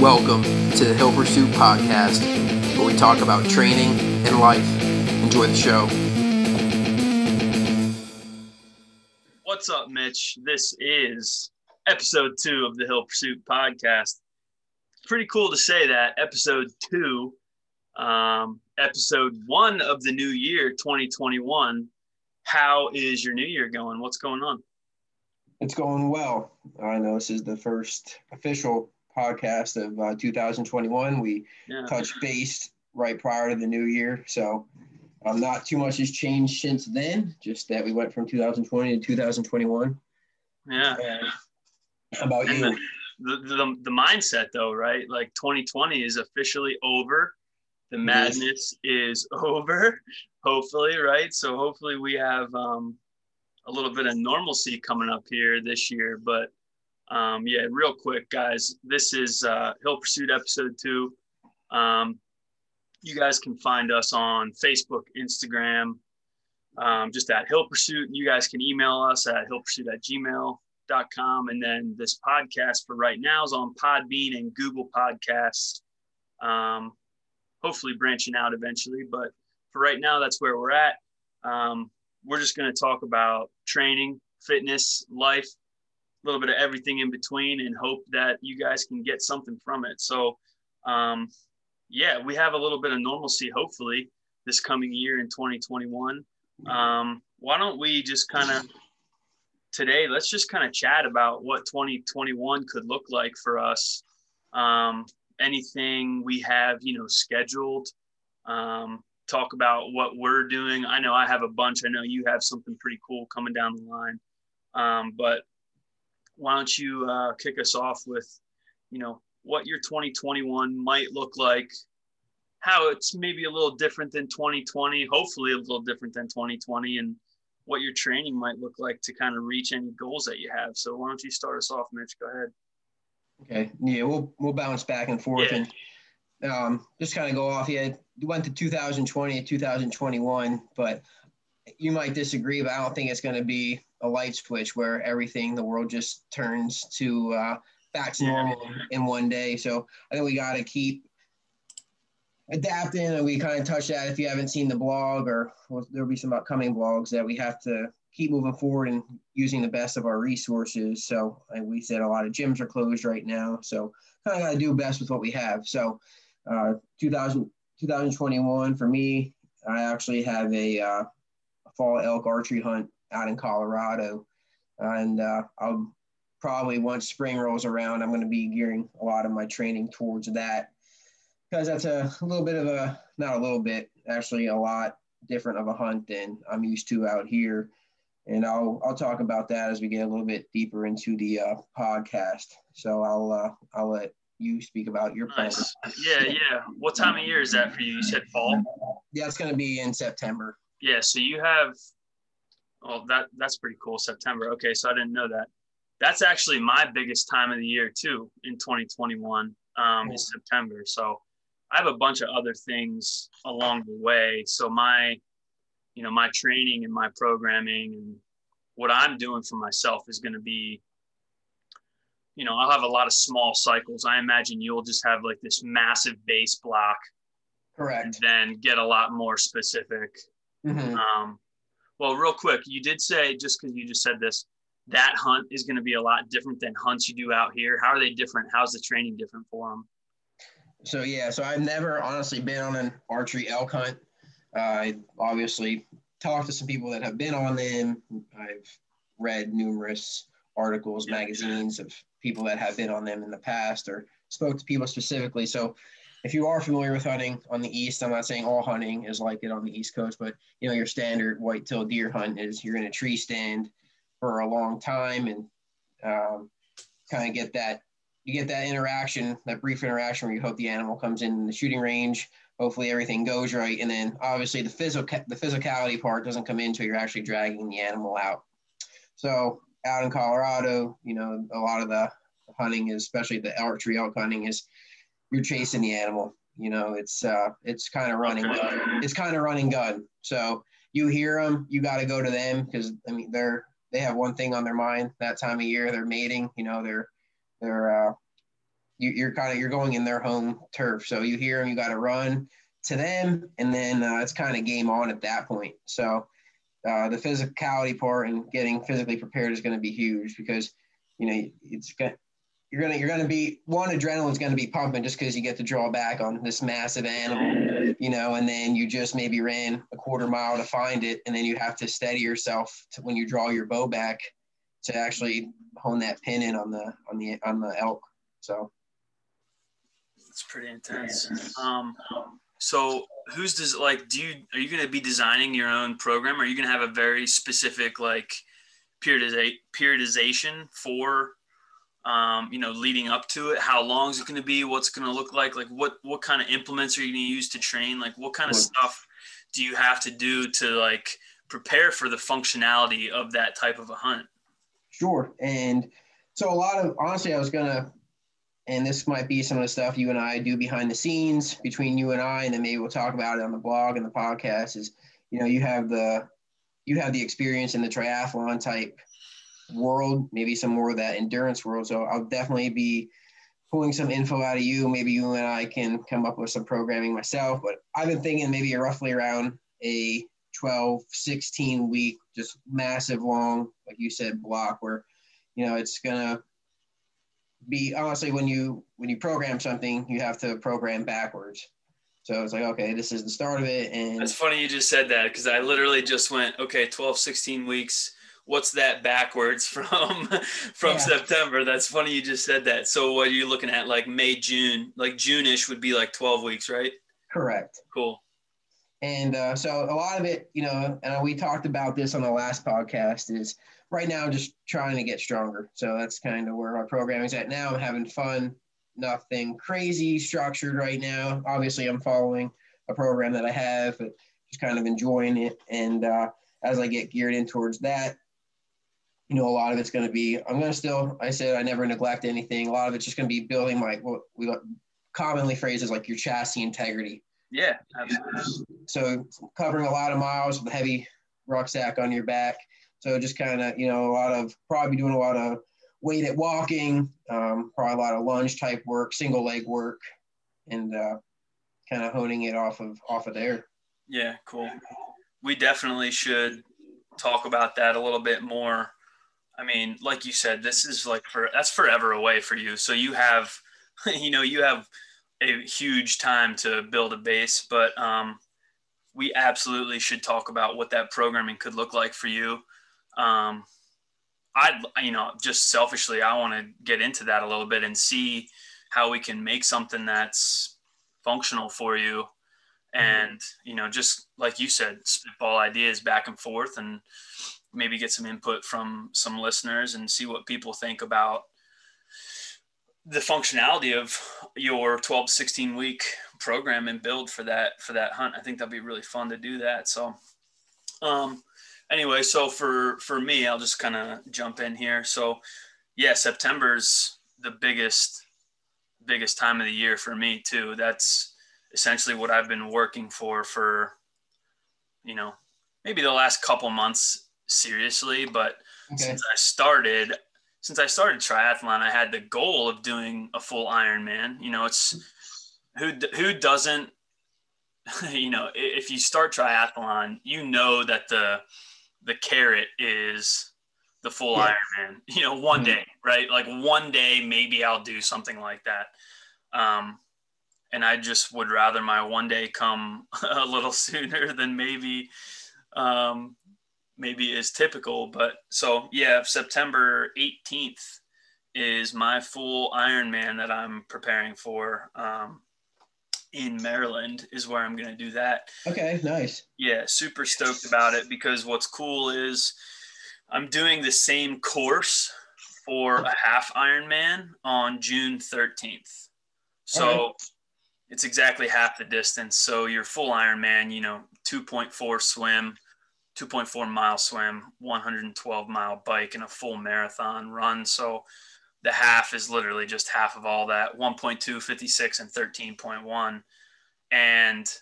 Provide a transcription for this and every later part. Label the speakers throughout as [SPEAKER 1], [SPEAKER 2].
[SPEAKER 1] Welcome to the Hill Pursuit Podcast, where we talk about training and life. Enjoy the show.
[SPEAKER 2] What's up, Mitch? This is episode two of the Hill Pursuit Podcast. Pretty cool to say that episode two, um, episode one of the new year, 2021. How is your new year going? What's going on?
[SPEAKER 1] It's going well. I know this is the first official podcast of uh, 2021. We
[SPEAKER 2] Yeah.
[SPEAKER 1] touched base right prior to the new year, so um, not too much has changed since then. Just that we went from 2020 to 2021.
[SPEAKER 2] Yeah.
[SPEAKER 1] And how about
[SPEAKER 2] And
[SPEAKER 1] you?
[SPEAKER 2] the, the, the mindset though right like 2020 is officially over the madness is over hopefully right so hopefully we have um, a little bit of normalcy coming up here this year but um, yeah real quick guys this is uh, hill pursuit episode two. Um, you guys can find us on facebook instagram um, just at hill pursuit. You guys can email us at hillpursuit at gmail com. And then this podcast for right now is on podbean and google podcasts. Um, hopefully branching out eventually but for right now that's where we're at. Um, we're just going to talk about training fitness life little bit of everything in between and hope that you guys can get something from it. So um, yeah we have a little bit of normalcy hopefully this coming year in 2021 um, why don't we just kind of today let's just kind of chat about what 2021 could look like for us. Um, anything we have you know scheduled. Um, talk about what we're doing. I know i have a bunch. I know you have something pretty cool coming down the line. Um, but why don't you uh, kick us off with you know what your 2021 might look like how it's maybe a little different than 2020 hopefully a little different than 2020 and what your training might look like to kind of reach any goals that you have. So why don't you start us off, Mitch? Go ahead.
[SPEAKER 1] Okay, yeah, we'll we'll bounce back and forth
[SPEAKER 2] Yeah.
[SPEAKER 1] and um, just kind of go off. Yeah, you went to 2020 and 2021, but you might disagree, but I don't think it's going to be a light switch where everything the world just turns to uh, back to normal in one day. So I think we got to keep adapting, and we kind of touched that. If you haven't seen the blog, or well, there'll be some upcoming blogs that we have to keep moving forward and using the best of our resources. So like we said, a lot of gyms are closed right now. So kind of got to do best with what we have. So uh, 2000, 2021 for me, I actually have a, uh, a fall elk archery hunt out in Colorado. And uh, I'll probably once spring rolls around, I'm going to be gearing a lot of my training towards that because that's a, little bit of a, not a little bit, actually a lot different of a hunt than I'm used to out here and I'll I'll talk about that as we get a little bit deeper into the uh, podcast. So I'll uh, I'll let you speak about your plans.
[SPEAKER 2] Nice. Yeah, yeah. What time of year is that for you? You said fall.
[SPEAKER 1] Yeah, it's going to be in September.
[SPEAKER 2] Yeah. So you have. Well, that that's pretty cool. September. Okay, so I didn't know that. That's actually my biggest time of the year too in 2021. Um, is September. So I have a bunch of other things along the way. So my, you know, my training and my programming and what I'm doing for myself is going to be, you know, I'll have a lot of small cycles. I imagine you'll just have like this massive base block
[SPEAKER 1] correct, and
[SPEAKER 2] then get a lot more specific.
[SPEAKER 1] Mhm.
[SPEAKER 2] Um, well, real quick, you did say just because you just said this, that hunt is going to be a lot different than hunts you do out here. How are they different? How's the training different for them?
[SPEAKER 1] So yeah, so I've never honestly been on an archery elk hunt. Uh, I obviously talked to some people that have been on them. I've read numerous articles,
[SPEAKER 2] Yeah.
[SPEAKER 1] magazines of people that have been on them in the past, or spoke to people specifically. So if you are familiar with hunting on the east, I'm not saying all hunting is like it on the east coast, but you know your standard white-tail deer hunt is you're in a tree stand for a long time and um, kind of get that you get that interaction, that brief interaction where you hope the animal comes in the shooting range. Hopefully everything goes right, and then obviously the physical the physicality part doesn't come in until you're actually dragging the animal out. So out in Colorado, you know, a lot of the hunting, is, especially the archery elk hunting, is you're chasing the animal. You know, it's uh, it's kind of running,
[SPEAKER 2] Okay.
[SPEAKER 1] it's kind of running gun. So you hear them, you got to go to them because I mean they're they have one thing on their mind that time of year. They're mating. You know, they're they're uh, you, you're kind of you're going in their home turf. So you hear them, you got to run to them, and then uh, it's kind of game on at that point. So uh, the physicality part and getting physically prepared is going to be huge because you know it's you're gonna you're gonna be one adrenaline's gonna be pumping just because you get to draw back on this massive animal, you know, and then you just maybe ran a quarter mile to find it, and then you have to steady yourself to, when you draw your bow back to actually hone that pin in on the on the on the elk. So
[SPEAKER 2] it's pretty intense. Um, so who's does like do you are you to be designing your own program? Or are you to have a very specific like periodization for um, you know, leading up to it? How long is it going to be? What's going to look like? Like what what kind of implements are you going to use to train? Like what kind of stuff do you have to do to like prepare for the functionality of that type of a hunt?
[SPEAKER 1] Sure. And so a lot of honestly, I was gonna, and this might be some of the stuff you and I do behind the scenes between you and I, and then maybe we'll talk about it on the blog and the podcast. Is you know you have the you have the experience in the triathlon type world, maybe some more of that endurance world. So I'll definitely be pulling some info out of you. Maybe you and I can come up with some programming myself. But I've been thinking maybe roughly around a 12, 16 week, just massive long, like you said, block where, you know, it's gonna be honestly when you when you program something, you have to program backwards. So it's like, okay, this is the start of it. And
[SPEAKER 2] it's funny you just said that because I literally just went, okay, 12, 16 weeks what's that backwards from from yeah. September? That's funny you just said that. So what are you looking at? Like May, June, like June-ish would be like 12 weeks, right?
[SPEAKER 1] Correct.
[SPEAKER 2] Cool.
[SPEAKER 1] And uh, so a lot of it, you know, and we talked about this on the last podcast is right now I'm just trying to get stronger. So that's kind of where my programming's at now. I'm having fun, nothing crazy structured right now. Obviously I'm following a program that I have, but just kind of enjoying it. And uh, as I get geared in towards that, you know, a lot of it's going to be, I'm going to still, I said I never neglect anything. A lot of it's just going to be building my, what we commonly phrases like your chassis integrity.
[SPEAKER 2] Yeah, absolutely.
[SPEAKER 1] So covering a lot of miles with a heavy rucksack on your back. So just kind of, you know, a lot of probably doing a lot of weighted walking, um, probably a lot of lunge type work, single leg work, and uh, kind of honing it off of off of there.
[SPEAKER 2] Yeah, cool. We definitely should talk about that a little bit more I mean, like you said, this is like for that's forever away for you. So you have, you know, you have a huge time to build a base, but um, we absolutely should talk about what that programming could look like for you. Um, I'd, you know, just selfishly, I want to get into that a little bit and see how we can make something that's functional for you. Mm-hmm. And, you know, just like you said, spitball ideas back and forth and, maybe get some input from some listeners and see what people think about the functionality of your 12 16 week program and build for that for that hunt. I think that'd be really fun to do that. So um anyway so for for me i'll just kind of jump in here. So yeah september's the biggest biggest time of the year for me too. That's essentially what i've been working for for you know maybe the last couple months seriously, but okay. since I started, since I started triathlon, I had the goal of doing a full Ironman. You know, it's who who doesn't. You know, if you start triathlon, you know that the the carrot is the full yeah. Ironman. You know, one mm-hmm. day, right? Like one day, maybe I'll do something like that. Um, and I just would rather my one day come a little sooner than maybe um, maybe is typical. But so yeah, September 18th is my full Ironman that I'm preparing for. Um, in Maryland is where I'm going to do that.
[SPEAKER 1] Okay, nice.
[SPEAKER 2] Yeah, super stoked about it because what's cool is I'm doing the same course for a half Ironman on June 13th. So it's exactly half the distance. So your full Ironman, you know, 2.4 swim, 2.4 mile swim, 112 mile bike, and a full marathon run. So the half is literally just half of all that 1.2, 56, and 13.1. And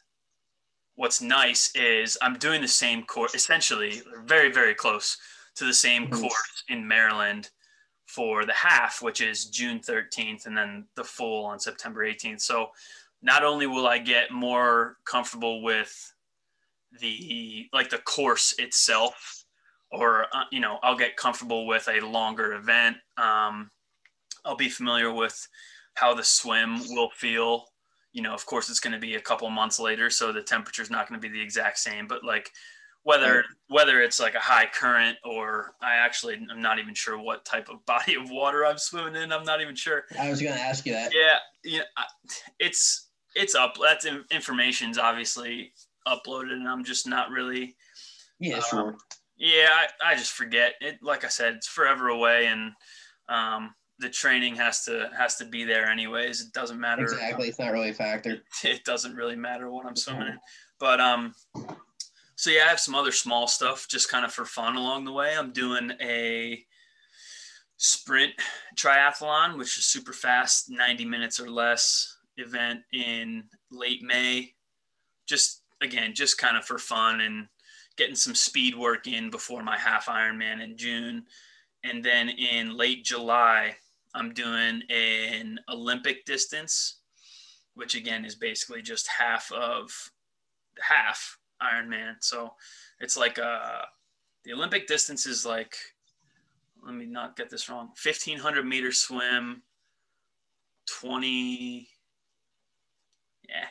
[SPEAKER 2] what's nice is I'm doing the same course, essentially, very, very close to the same course in Maryland for the half, which is June 13th, and then the full on September 18th. So not only will I get more comfortable with the like the course itself, or uh, you know, I'll get comfortable with a longer event. Um, I'll be familiar with how the swim will feel. You know, of course, it's going to be a couple months later, so the temperature is not going to be the exact same. But like whether whether it's like a high current or I actually I'm not even sure what type of body of water I'm swimming in. I'm not even sure.
[SPEAKER 1] I was going to ask you that.
[SPEAKER 2] Yeah, yeah, it's it's up. That's information's obviously uploaded, and I'm just not really.
[SPEAKER 1] Yeah, um, sure.
[SPEAKER 2] Yeah, I, I just forget it. Like I said, it's forever away, and um, the training has to has to be there anyways. It doesn't matter.
[SPEAKER 1] Exactly, it's not really a factor.
[SPEAKER 2] It doesn't really matter what I'm swimming in, but um, so yeah, I have some other small stuff just kind of for fun along the way. I'm doing a sprint triathlon, which is super fast, 90 minutes or less event in late May. Just again, just kind of for fun and getting some speed work in before my half Ironman in June. And then in late July, I'm doing an Olympic distance, which again is basically just half of half Ironman. So it's like uh, the Olympic distance is like, let me not get this wrong, 1500 meter swim, 20, yeah,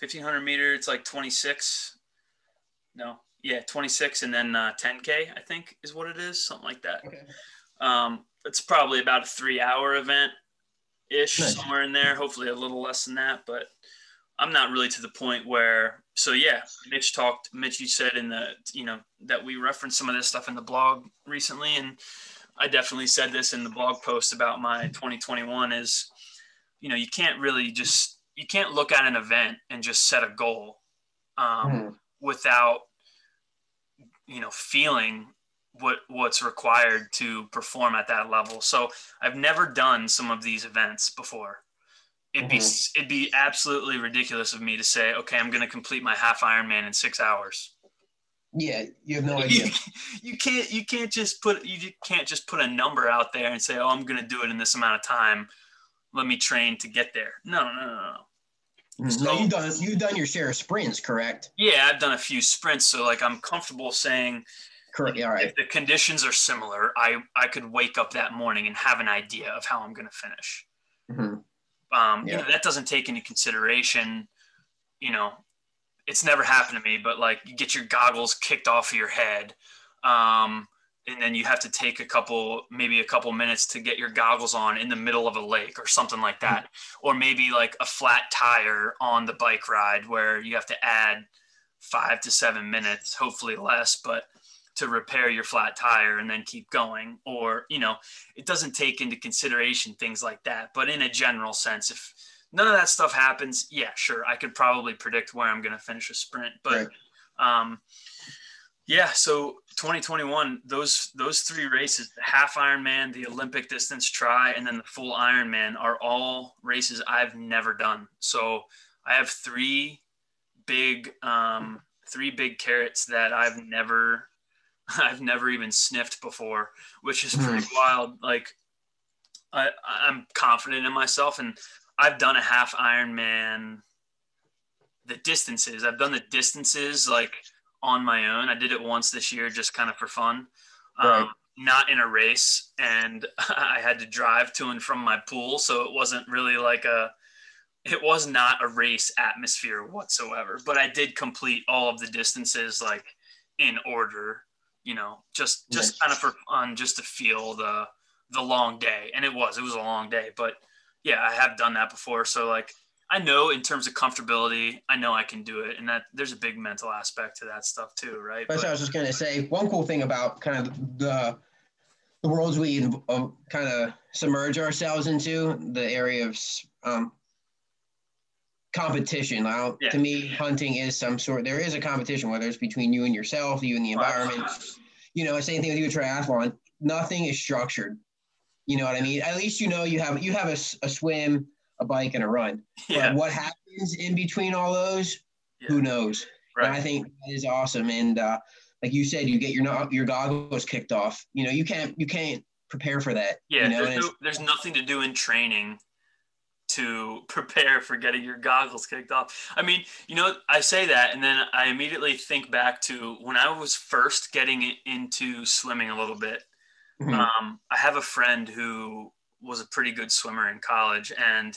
[SPEAKER 2] 1500 meter. It's like 26. No, yeah, 26 and then uh, 10K, I think is what it is. Something like that. Okay. Um, it's probably about a three hour event ish, nice. somewhere in there. Hopefully a little less than that, but I'm not really to the point where. So yeah, Mitch talked. Mitch, you said in the you know that we referenced some of this stuff in the blog recently, and I definitely said this in the blog post about my 2021 is, you know, you can't really just you can't look at an event and just set a goal um, mm. without you know feeling what what's required to perform at that level. So I've never done some of these events before it'd be mm-hmm. it'd be absolutely ridiculous of me to say, okay, I'm going to complete my half Ironman in six hours.
[SPEAKER 1] Yeah, you have no idea.
[SPEAKER 2] You, you can't you can't just put you can't just put a number out there and say, oh, I'm going to do it in this amount of time. Let me train to get there. No, no, no, no.
[SPEAKER 1] Mm-hmm. So, you've done you've done your share of sprints, correct?
[SPEAKER 2] Yeah, I've done a few sprints, so like I'm comfortable saying.
[SPEAKER 1] Correct. All right.
[SPEAKER 2] If the conditions are similar, I I could wake up that morning and have an idea of how I'm going to finish. Mm-hmm. Um, yeah. You know, that doesn't take into consideration, you know, it's never happened to me, but like you get your goggles kicked off of your head. Um, and then you have to take a couple, maybe a couple minutes to get your goggles on in the middle of a lake or something like that. Mm-hmm. Or maybe like a flat tire on the bike ride where you have to add five to seven minutes, hopefully less, but to repair your flat tire and then keep going or you know it doesn't take into consideration things like that but in a general sense if none of that stuff happens yeah sure i could probably predict where i'm going to finish a sprint but right. um yeah so 2021 those those three races the half ironman the olympic distance tri and then the full ironman are all races i've never done so i have three big um three big carrots that i've never I've never even sniffed before, which is pretty mm. wild. Like I, I'm confident in myself, and I've done a half Ironman. The distances I've done the distances like on my own. I did it once this year, just kind of for fun, right. um, not in a race, and I had to drive to and from my pool, so it wasn't really like a. It was not a race atmosphere whatsoever, but I did complete all of the distances like in order you know, just just kind of for fun, just to feel the the long day. And it was, it was a long day, but yeah, I have done that before. So like I know in terms of comfortability, I know I can do it, and that there's a big mental aspect to that stuff too, right?
[SPEAKER 1] That's but, what I was just gonna say. One cool thing about kind of the the worlds we uh, kind of submerge ourselves into, the area of um, competition. Now, yeah. to me, hunting is some sort. There is a competition, whether it's between you and yourself, you and the environment. You know, same thing with you triathlon. Nothing is structured. You know what I mean? At least you know you have you have a, a swim, a bike, and a run. Yeah. But what happens in between all those? Yeah. Who knows? Right. And I think that is awesome. And uh, like you said, you get your your goggles kicked off. You know, you can't you can't prepare for that.
[SPEAKER 2] Yeah,
[SPEAKER 1] you know?
[SPEAKER 2] there's, no, there's nothing to do in training to prepare for getting your goggles kicked off. I mean, you know, I say that, and then I immediately think back to when I was first getting into swimming a little bit. Mm-hmm. Um, I have a friend who was a pretty good swimmer in college, and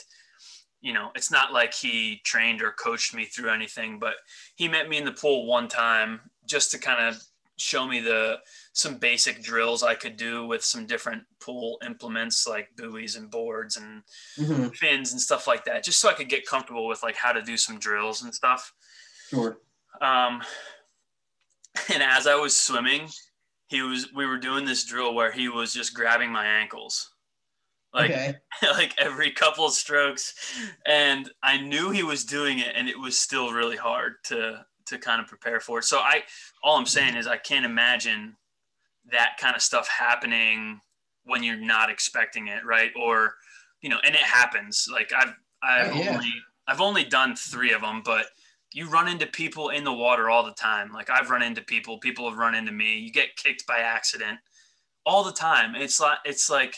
[SPEAKER 2] you know, it's not like he trained or coached me through anything, but he met me in the pool one time just to kind of show me the some basic drills I could do with some different pool implements like buoys and boards and mm-hmm. fins and stuff like that, just so I could get comfortable with like how to do some drills and stuff.
[SPEAKER 1] Sure.
[SPEAKER 2] Um, and as I was swimming, he was we were doing this drill where he was just grabbing my ankles like okay. like every couple of strokes and i knew he was doing it and it was still really hard to to kind of prepare for it so i all i'm saying is i can't imagine that kind of stuff happening when you're not expecting it, right? Or, you know, and it happens. Like I've I've oh, yeah. only I've only done three of them, but you run into people in the water all the time. Like I've run into people, people have run into me. You get kicked by accident all the time. It's like it's like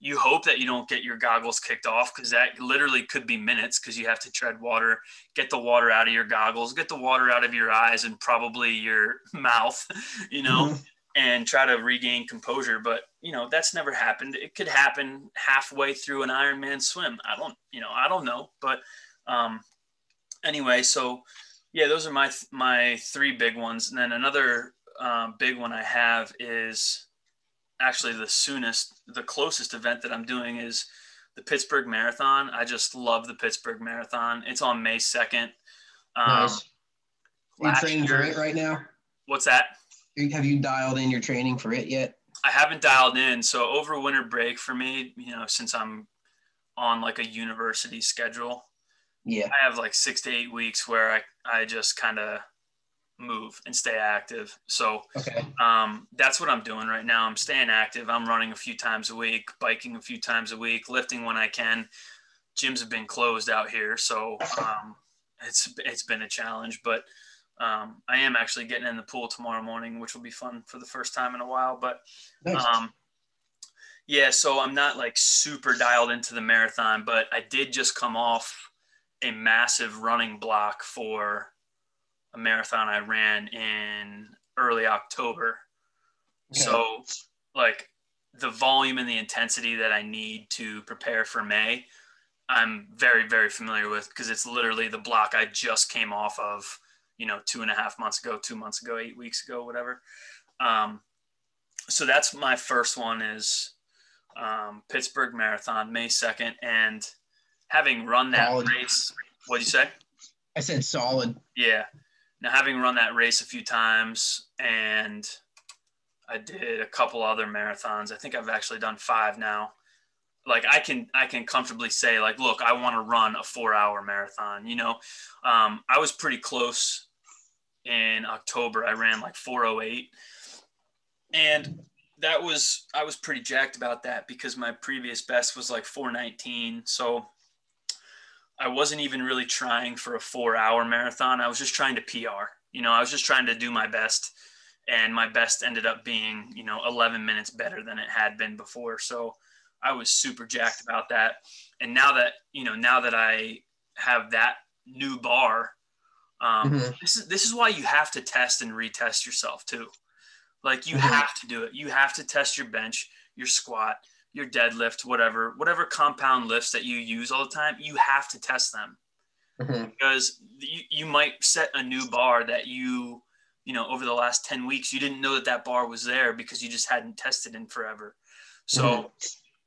[SPEAKER 2] you hope that you don't get your goggles kicked off because that literally could be minutes because you have to tread water, get the water out of your goggles, get the water out of your eyes and probably your mouth, you know. Mm-hmm and try to regain composure. But you know, that's never happened. It could happen halfway through an Ironman swim. I don't, you know, I don't know. But um, anyway, so yeah, those are my my three big ones. And then another uh, big one I have is actually the soonest, the closest event that I'm doing is the Pittsburgh Marathon. I just love the Pittsburgh Marathon. It's on May second. Um,
[SPEAKER 1] nice. Are you training year, for it right now?
[SPEAKER 2] What's that?
[SPEAKER 1] have you dialed in your training for it yet?
[SPEAKER 2] I haven't dialed in. So over winter break for me, you know, since I'm on like a university schedule,
[SPEAKER 1] yeah,
[SPEAKER 2] I have like six to eight weeks where I, I just kind of move and stay active. So
[SPEAKER 1] okay.
[SPEAKER 2] um, that's what I'm doing right now. I'm staying active. I'm running a few times a week, biking a few times a week, lifting when I can. Gyms have been closed out here, so um, it's it's been a challenge, but um, I am actually getting in the pool tomorrow morning, which will be fun for the first time in a while. But nice. um, yeah, so I'm not like super dialed into the marathon, but I did just come off a massive running block for a marathon I ran in early October. Okay. So, like the volume and the intensity that I need to prepare for May, I'm very, very familiar with because it's literally the block I just came off of you know, two and a half months ago, two months ago, eight weeks ago, whatever. Um, so that's my first one is um, Pittsburgh Marathon, May 2nd. And having run that solid. race, what'd you say?
[SPEAKER 1] I said solid.
[SPEAKER 2] Yeah. Now, having run that race a few times and I did a couple other marathons, I think I've actually done five now. Like I can, I can comfortably say, like, look, I want to run a four-hour marathon. You know, um, I was pretty close in October. I ran like 408. And that was, I was pretty jacked about that because my previous best was like 419. So I wasn't even really trying for a four hour marathon. I was just trying to PR. You know, I was just trying to do my best. And my best ended up being, you know, 11 minutes better than it had been before. So I was super jacked about that. And now that, you know, now that I have that new bar um, mm-hmm. This is this is why you have to test and retest yourself too. Like you mm-hmm. have to do it. You have to test your bench, your squat, your deadlift, whatever, whatever compound lifts that you use all the time. You have to test them mm-hmm. because you, you might set a new bar that you you know over the last 10 weeks you didn't know that that bar was there because you just hadn't tested in forever so mm-hmm.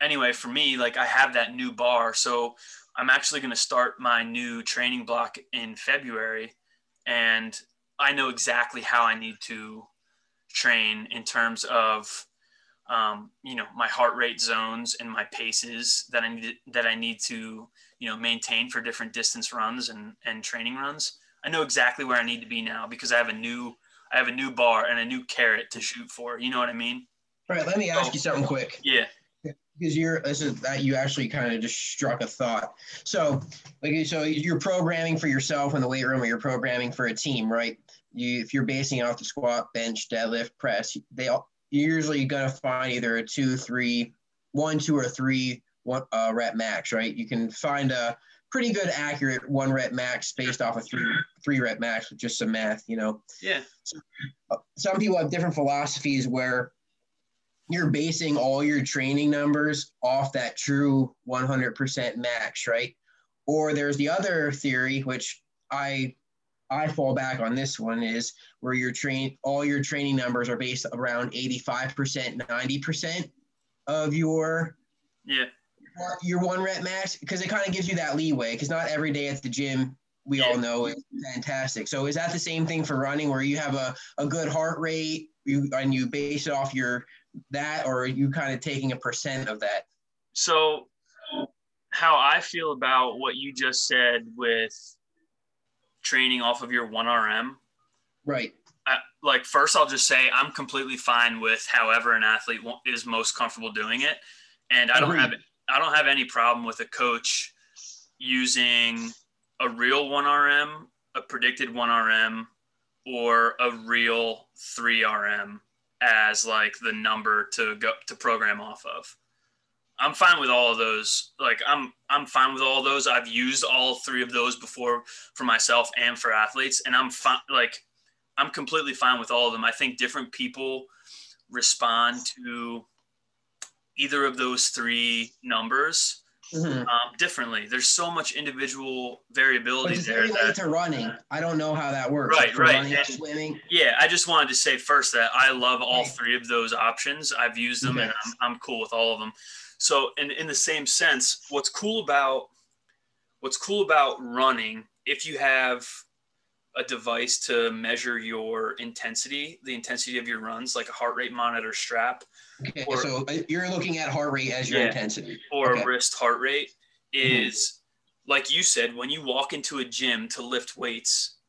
[SPEAKER 2] anyway for me like i have that new bar so i'm actually going to start my new training block in february and I know exactly how I need to train in terms of um, you know my heart rate zones and my paces that I need that I need to you know maintain for different distance runs and and training runs. I know exactly where I need to be now because I have a new I have a new bar and a new carrot to shoot for. You know what I mean?
[SPEAKER 1] All right. Let me ask you something quick.
[SPEAKER 2] Yeah
[SPEAKER 1] because you're this is that you actually kind of just struck a thought. So like so you're programming for yourself in the weight room or you're programming for a team, right? You if you're basing off the squat, bench, deadlift, press, they all you're usually going to find either a two, three, one, two, or three one uh, rep max, right? You can find a pretty good accurate one rep max based off a of three three rep max with just some math, you know.
[SPEAKER 2] Yeah.
[SPEAKER 1] So, uh, some people have different philosophies where you're basing all your training numbers off that true 100% max, right? Or there's the other theory, which I I fall back on this one is where your train all your training numbers are based around 85%, 90% of your
[SPEAKER 2] yeah
[SPEAKER 1] your one rep max because it kind of gives you that leeway because not every day at the gym we yeah. all know is fantastic. So is that the same thing for running where you have a, a good heart rate you and you base it off your that or are you kind of taking a percent of that?
[SPEAKER 2] So how I feel about what you just said with training off of your 1RM.
[SPEAKER 1] Right.
[SPEAKER 2] I, like first I'll just say I'm completely fine with however an athlete is most comfortable doing it and I don't have I don't have any problem with a coach using a real 1RM, a predicted 1RM or a real 3RM as like the number to go to program off of. I'm fine with all of those. Like I'm I'm fine with all of those. I've used all three of those before for myself and for athletes and I'm fine like I'm completely fine with all of them. I think different people respond to either of those three numbers mm-hmm. um, differently. There's so much individual variability
[SPEAKER 1] but
[SPEAKER 2] there.
[SPEAKER 1] That, to running, I don't know how that works.
[SPEAKER 2] Right, right.
[SPEAKER 1] Running, and, swimming.
[SPEAKER 2] Yeah, I just wanted to say first that I love all right. three of those options. I've used them, and I'm, I'm cool with all of them. So, in, in the same sense, what's cool about what's cool about running, if you have a device to measure your intensity, the intensity of your runs, like a heart rate monitor strap.
[SPEAKER 1] Okay, or, so uh, you're looking at heart rate as your yeah, intensity.
[SPEAKER 2] Or
[SPEAKER 1] okay.
[SPEAKER 2] wrist heart rate is, mm-hmm. like you said, when you walk into a gym to lift weights,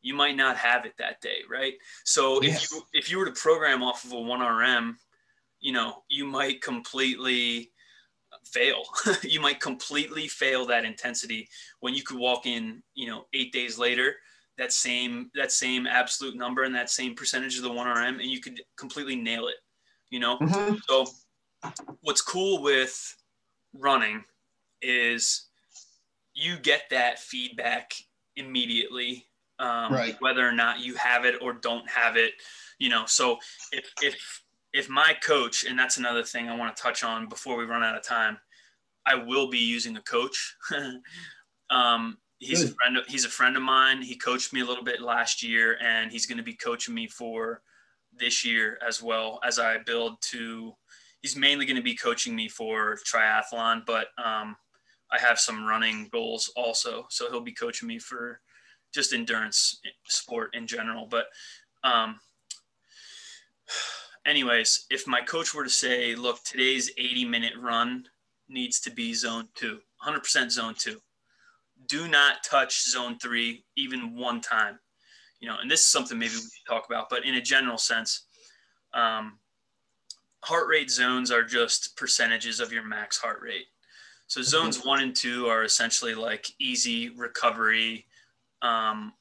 [SPEAKER 2] you might not have it that day, right? So yes. if you if you were to program off of a one RM, you know, you might completely fail. you might completely fail that intensity when you could walk in, you know, eight days later, that same that same absolute number and that same percentage of the one RM, and you could completely nail it. You know. Mm-hmm. So what's cool with running is you get that feedback immediately um, right. whether or not you have it or don't have it you know so if if if my coach, and that's another thing I want to touch on before we run out of time, I will be using a coach. um, he's Good. a friend. Of, he's a friend of mine. He coached me a little bit last year, and he's going to be coaching me for this year as well as I build to. He's mainly going to be coaching me for triathlon, but um, I have some running goals also. So he'll be coaching me for just endurance sport in general. But um, anyways, if my coach were to say, look, today's 80 minute run needs to be zone two, 100% zone two. Do not touch zone three even one time. You know, and this is something maybe we should talk about, but in a general sense, um, heart rate zones are just percentages of your max heart rate. So zones one and two are essentially like easy recovery, um,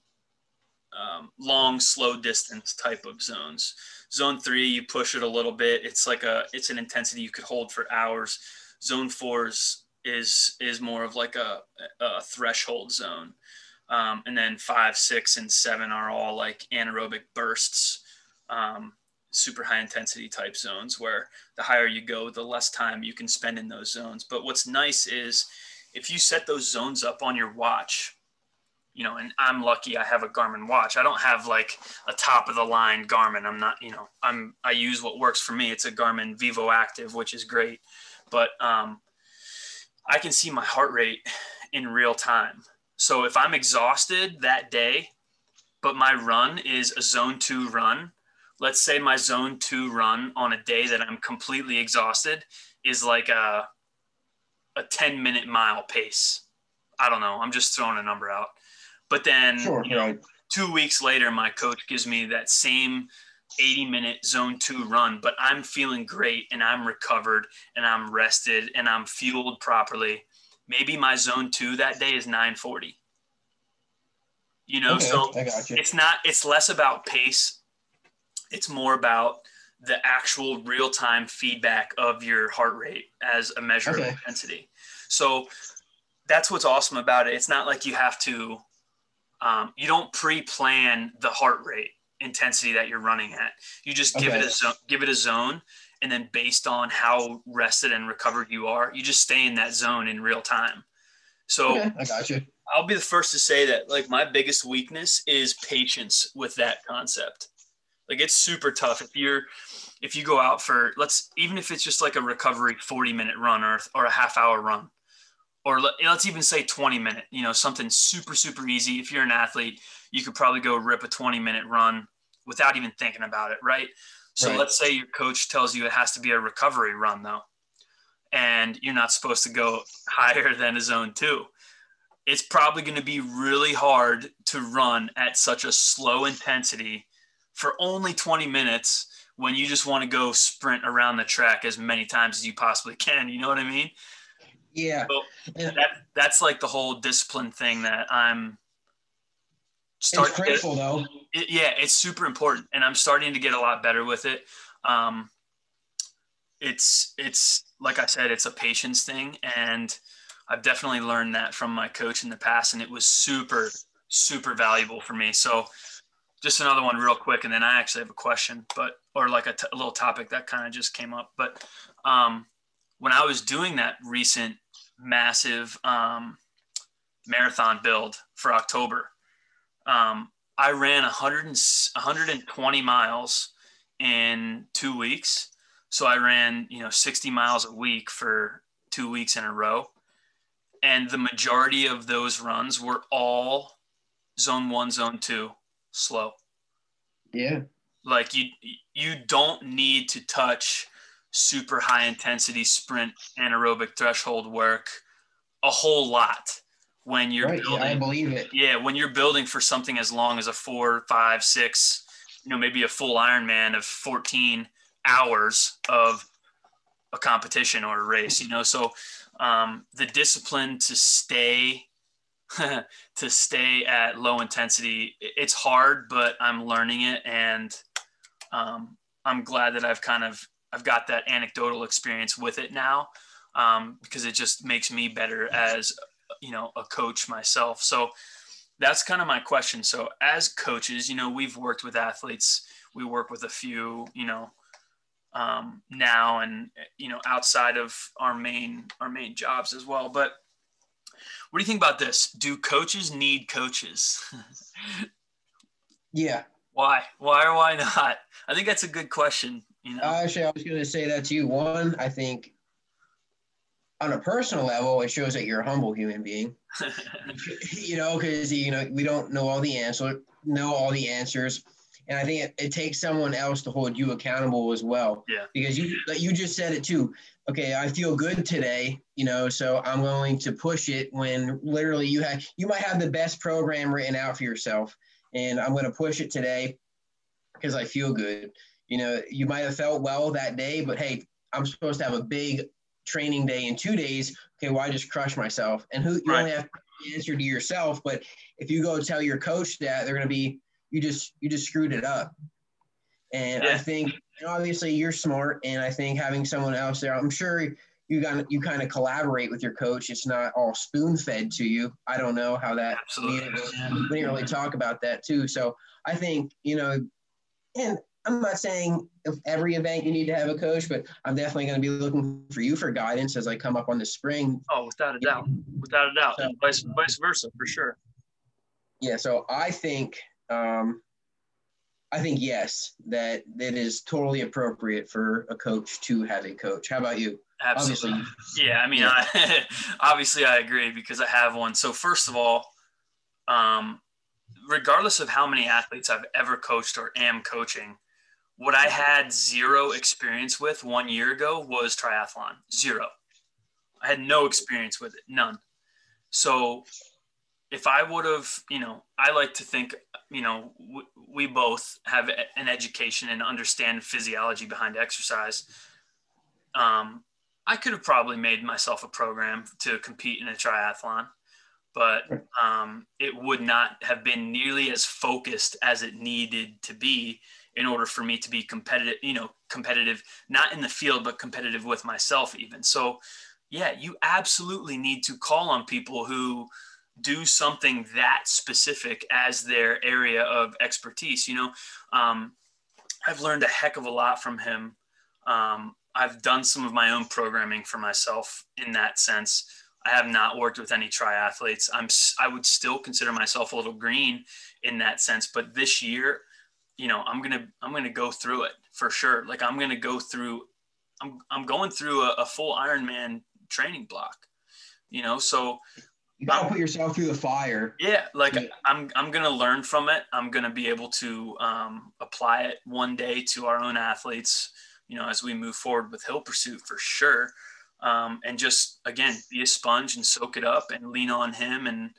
[SPEAKER 2] um, long, slow distance type of zones. Zone three, you push it a little bit. It's like a, it's an intensity you could hold for hours. Zone fours is is more of like a, a threshold zone. Um, and then five, six, and seven are all like anaerobic bursts, um, super high intensity type zones where the higher you go, the less time you can spend in those zones. But what's nice is if you set those zones up on your watch, you know, and I'm lucky I have a Garmin watch. I don't have like a top of the line Garmin. I'm not, you know, I'm I use what works for me. It's a Garmin Vivoactive, which is great. But um, I can see my heart rate in real time. So if I'm exhausted that day, but my run is a zone two run, let's say my zone two run on a day that I'm completely exhausted is like a a 10 minute mile pace. I don't know. I'm just throwing a number out but then, sure, you know, two weeks later, my coach gives me that same 80 minute zone two run, but I'm feeling great and I'm recovered and I'm rested and I'm fueled properly. Maybe my zone two that day is 940. You know, okay, so it's not, it's less about pace. It's more about the actual real time feedback of your heart rate as a measure
[SPEAKER 1] Okay.
[SPEAKER 2] of intensity. So that's what's awesome about it. It's not like you have to, um, you don't pre plan the heart rate intensity that you're running at. You just give it a zone, give it a zone. And then based on how rested and recovered you are, you just stay in that zone in real time. So
[SPEAKER 1] Okay, I got you.
[SPEAKER 2] I'll be the first to say that like my biggest weakness is patience with that concept. Like it's super tough if you're if you go out for let's even if it's just like a recovery 40 minute run or or a half hour run or let, let's even say 20 minute, you know, something super super easy. If you're an athlete, you could probably go rip a 20 minute run without even thinking about it, right? So
[SPEAKER 1] Right.
[SPEAKER 2] let's say your coach tells you it has to be a recovery run though. And you're not supposed to go higher than a zone 2 it's probably going to be really hard to run at such a slow intensity for only 20 minutes when you just want to go sprint around the track as many times as you possibly can. You know what I mean?
[SPEAKER 1] Yeah.
[SPEAKER 2] So
[SPEAKER 1] And
[SPEAKER 2] that that's like the whole discipline thing that I'm
[SPEAKER 1] it's
[SPEAKER 2] starting. to
[SPEAKER 1] though.
[SPEAKER 2] it, yeah, it's super important, and I'm starting to get a lot better with it. Um, it's it's like I said, it's a patience thing, and I've definitely learned that from my coach in the past, and it was super super valuable for me. So, just another one real quick, and then I actually have a question, but or like a, t- a little topic that kind of just came up. But um, when I was doing that recent massive um, marathon build for October, um, I ran 100 and, 120 miles in two weeks. So I ran, you know, 60 miles a week for two weeks in a row. And the majority of those runs were all zone one, zone two, slow.
[SPEAKER 1] Yeah.
[SPEAKER 2] Like you, you don't need to touch super high intensity sprint anaerobic threshold work a whole lot when you're
[SPEAKER 1] right. Yeah,
[SPEAKER 2] building
[SPEAKER 1] I believe it.
[SPEAKER 2] yeah, when you're building for something as long as a four, five, six, you know, maybe a full Ironman of 14 hours of a competition or a race, you know, so um, the discipline to stay to stay at low intensity, it's hard, but I'm learning it, and um, I'm glad that I've kind of I've got that anecdotal experience with it now um, because it just makes me better as you know a coach myself. So that's kind of my question. So as coaches you know we've worked with athletes. We work with a few you know um, now and you know outside of our main our main jobs as well. But what do you think about this? Do coaches need coaches?
[SPEAKER 1] Yeah.
[SPEAKER 2] why? Why or why not? I think that's a good question you know
[SPEAKER 1] Actually, I was going to say that to you. One, I think on a personal level, it shows that you're a humble human being. you know, because you know we don't know all the answer, know all the answers, and I think it, it takes someone else to hold you accountable as well.
[SPEAKER 2] Yeah.
[SPEAKER 1] Because you like you just said it too. Okay, I feel good today, you know, so I'm going to push it when literally you have you might have the best program written out for yourself, and I'm going to push it today because I feel good. You know, you might have felt well that day, but hey, I'm supposed to have a big training day in two days. Okay, why just crush myself? And who you
[SPEAKER 2] Right.
[SPEAKER 1] only have to answer to yourself. But if you go tell your coach that, they're gonna be you just you just screwed it up. And I think and obviously you're smart, and I think having someone else there, I'm sure you got you kind of collaborate with your coach. It's not all spoon fed to you. I don't know how that
[SPEAKER 2] absolutely Yeah.
[SPEAKER 1] we didn't really talk about that too. So I think you know, and I'm not saying if every event you need to have a coach, but I'm definitely going to be looking for you for guidance as I come up on the spring.
[SPEAKER 2] oh without a doubt without a doubt and vice, vice versa for sure
[SPEAKER 1] Yeah, so I think um, I think yes, that that is totally appropriate for a coach to have a coach. How about you?
[SPEAKER 2] Absolutely.
[SPEAKER 1] Obviously.
[SPEAKER 2] Yeah, I mean,
[SPEAKER 1] Yeah.
[SPEAKER 2] I, obviously, I agree because I have one. So first of all, um, regardless of how many athletes I've ever coached or am coaching, what I had zero experience with one year ago was triathlon. Zero. I had no experience with it, none. So if I would have, you know, I like to think, you know, w- we both have an education and understand physiology behind exercise. Um, I could have probably made myself a program to compete in a triathlon, but um, it would not have been nearly as focused as it needed to be in order for me to be competitive, you know, competitive, not in the field, but competitive with myself even. So yeah, you absolutely need to call on people who do something that specific as their area of expertise. You know, um, I've learned a heck of a lot from him. Um, I've done some of my own programming for myself in that sense. I have not worked with any triathletes. I'm I would still consider myself a little green in that sense, but this year, you know, I'm gonna I'm gonna go through it for sure. Like I'm gonna go through. I'm I'm going through a, a full Ironman training block. You know, so
[SPEAKER 1] you gotta put yourself through the fire.
[SPEAKER 2] Yeah, like yeah. I'm I'm gonna learn from it. I'm gonna be able to um, apply it one day to our own athletes. You know, as we move forward with hill pursuit for sure um, and just again be a sponge and soak it up and lean on him and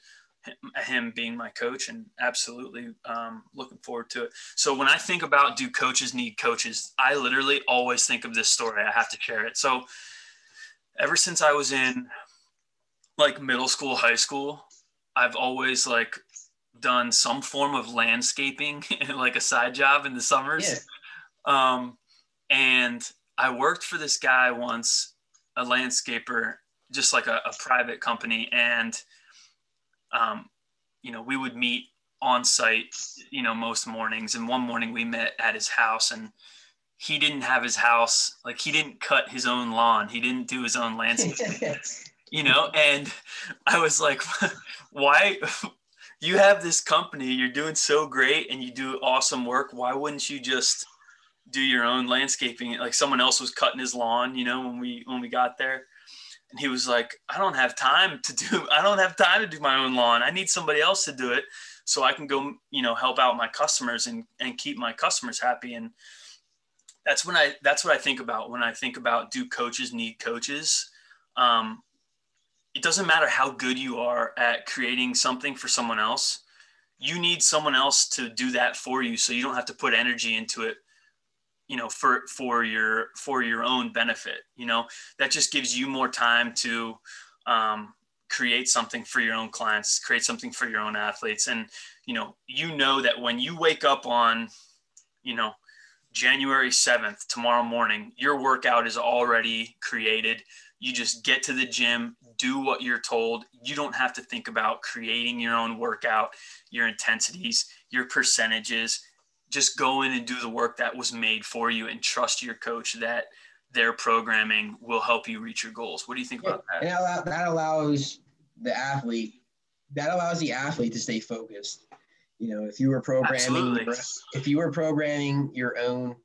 [SPEAKER 2] him being my coach and absolutely um, looking forward to it. So when i think about do coaches need coaches i literally always think of this story. I have to share it. So ever since i was in like middle school high school i've always like done some form of landscaping like a side job in the summers. Yeah. um, and i worked for this guy once a landscaper, just like a, a private company, and um, you know we would meet on site, you know, most mornings. And one morning we met at his house, and he didn't have his house like he didn't cut his own lawn. He didn't do his own landscaping, you know, and I was like, why? You have this company, you're doing so great, and you do awesome work. Why wouldn't you just do your own landscaping. Like someone else was cutting his lawn, you know, when we when we got there. And he was like, I don't have time to do I don't have time to do my own lawn. I need somebody else to do it so I can go, you know, help out my customers and and keep my customers happy. And that's when I that's what I think about when I think about do coaches need coaches. Um, it doesn't matter how good you are at creating something for someone else. You need someone else to do that for you so you don't have to put energy into it you know for for your for your own benefit you know? That just gives you more time to um, create something for your own clients create something for your own athletes. And you know you know that when you wake up on you know january 7th tomorrow morning your workout is already created. You just get to the gym do what you're told. You don't have to think about creating your own workout your intensities your percentages just go in and do the work that was made for you and trust your coach that their programming will help you reach your goals. What do you think about that?
[SPEAKER 1] And that allows the athlete, that allows the athlete to stay focused. You know, if you were programming, Absolutely. if you were programming your own,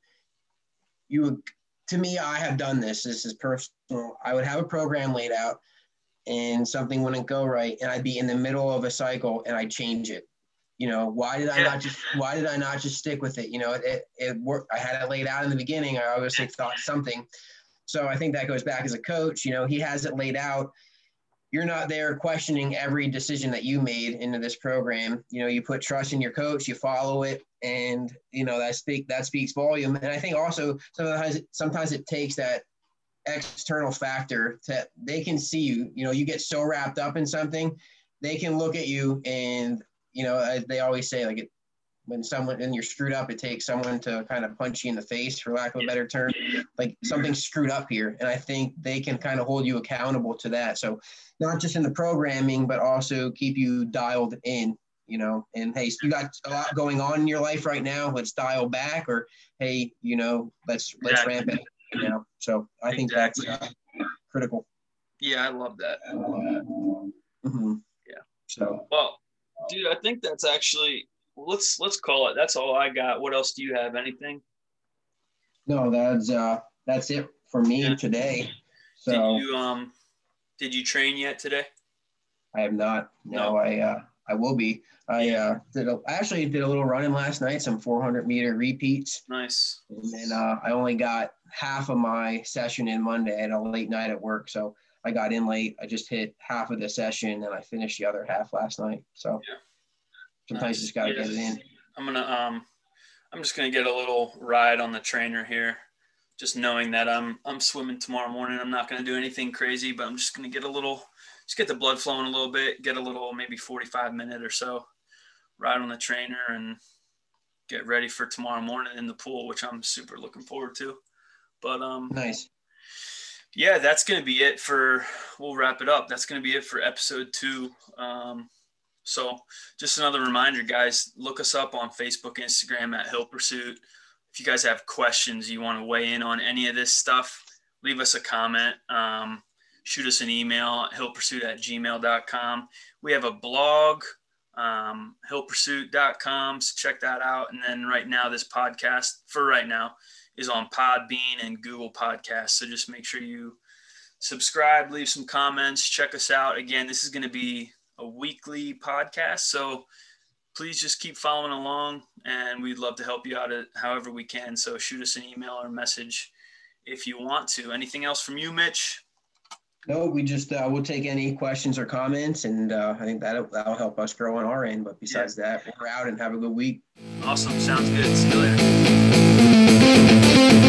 [SPEAKER 1] you would, to me, I have done this. This is personal. I would have a program laid out and something wouldn't go right. And I'd be in the middle of a cycle and I'd change it you know why did i not just why did i not just stick with it? You know it, it, it worked i had it laid out in the beginning i obviously thought something. So i think that goes back as a coach you know he has it laid out. You're not there questioning every decision that you made into this program. You know you put trust in your coach you follow it and you know that speak that speaks volume. And i think also sometimes sometimes it takes that external factor to they can see you you know you get so wrapped up in something they can look at you and you know, as they always say, like it, when someone and you're screwed up, it takes someone to kind of punch you in the face, for lack of a better term. Like something's screwed up here, and I think they can kind of hold you accountable to that. So, not just in the programming, but also keep you dialed in. You know, and hey, you got a lot going on in your life right now. Let's dial back, or hey, you know, let's let's yeah. ramp it. You know, so I think exactly. that's uh, critical.
[SPEAKER 2] Yeah, I love that.
[SPEAKER 1] Mm-hmm.
[SPEAKER 2] Yeah.
[SPEAKER 1] So
[SPEAKER 2] well, dude, I think that's actually let's let's call it. That's all I got. What else do you have? Anything?
[SPEAKER 1] No, that's uh that's it for me yeah. today. So
[SPEAKER 2] did you um did you train yet today?
[SPEAKER 1] I have not. No, no. I uh I will be. I uh did a, I actually did a little running last night, some 400 meter repeats.
[SPEAKER 2] Nice.
[SPEAKER 1] And then uh, I only got half of my session in Monday at a late night at work, so I got in late. I just hit half of the session and I finished the other half last night. So yeah. sometimes you just gotta yeah. get it in.
[SPEAKER 2] I'm gonna um I'm just gonna get a little ride on the trainer here. Just knowing that I'm I'm swimming tomorrow morning. I'm not gonna do anything crazy, but I'm just gonna get a little just get the blood flowing a little bit, get a little maybe 45 minute or so ride on the trainer and get ready for tomorrow morning in the pool, which I'm super looking forward to. But um,
[SPEAKER 1] nice.
[SPEAKER 2] Yeah, that's gonna be it for. We'll wrap it up. That's gonna be it for episode two. Um, so just another reminder, guys, look us up on Facebook, Instagram at Hill Pursuit. If you guys have questions, you want to weigh in on any of this stuff, leave us a comment. Um, shoot us an email at hillpursuit at gmail.com. We have a blog, um, hillpursuit.com. So check that out. And then right now, this podcast, for right now, is on Podbean and Google Podcasts. So just make sure you subscribe, leave some comments, check us out. Again, this is going to be a weekly podcast. So please just keep following along and we'd love to help you out however we can. So shoot us an email or message if you want to. Anything else from you, Mitch?
[SPEAKER 1] No, we just uh, we'll take any questions or comments, and uh, I think that'll that'll help us grow on our end. But besides yeah. that, we're out and have a good week.
[SPEAKER 2] Awesome, sounds good. See you later. Thank you.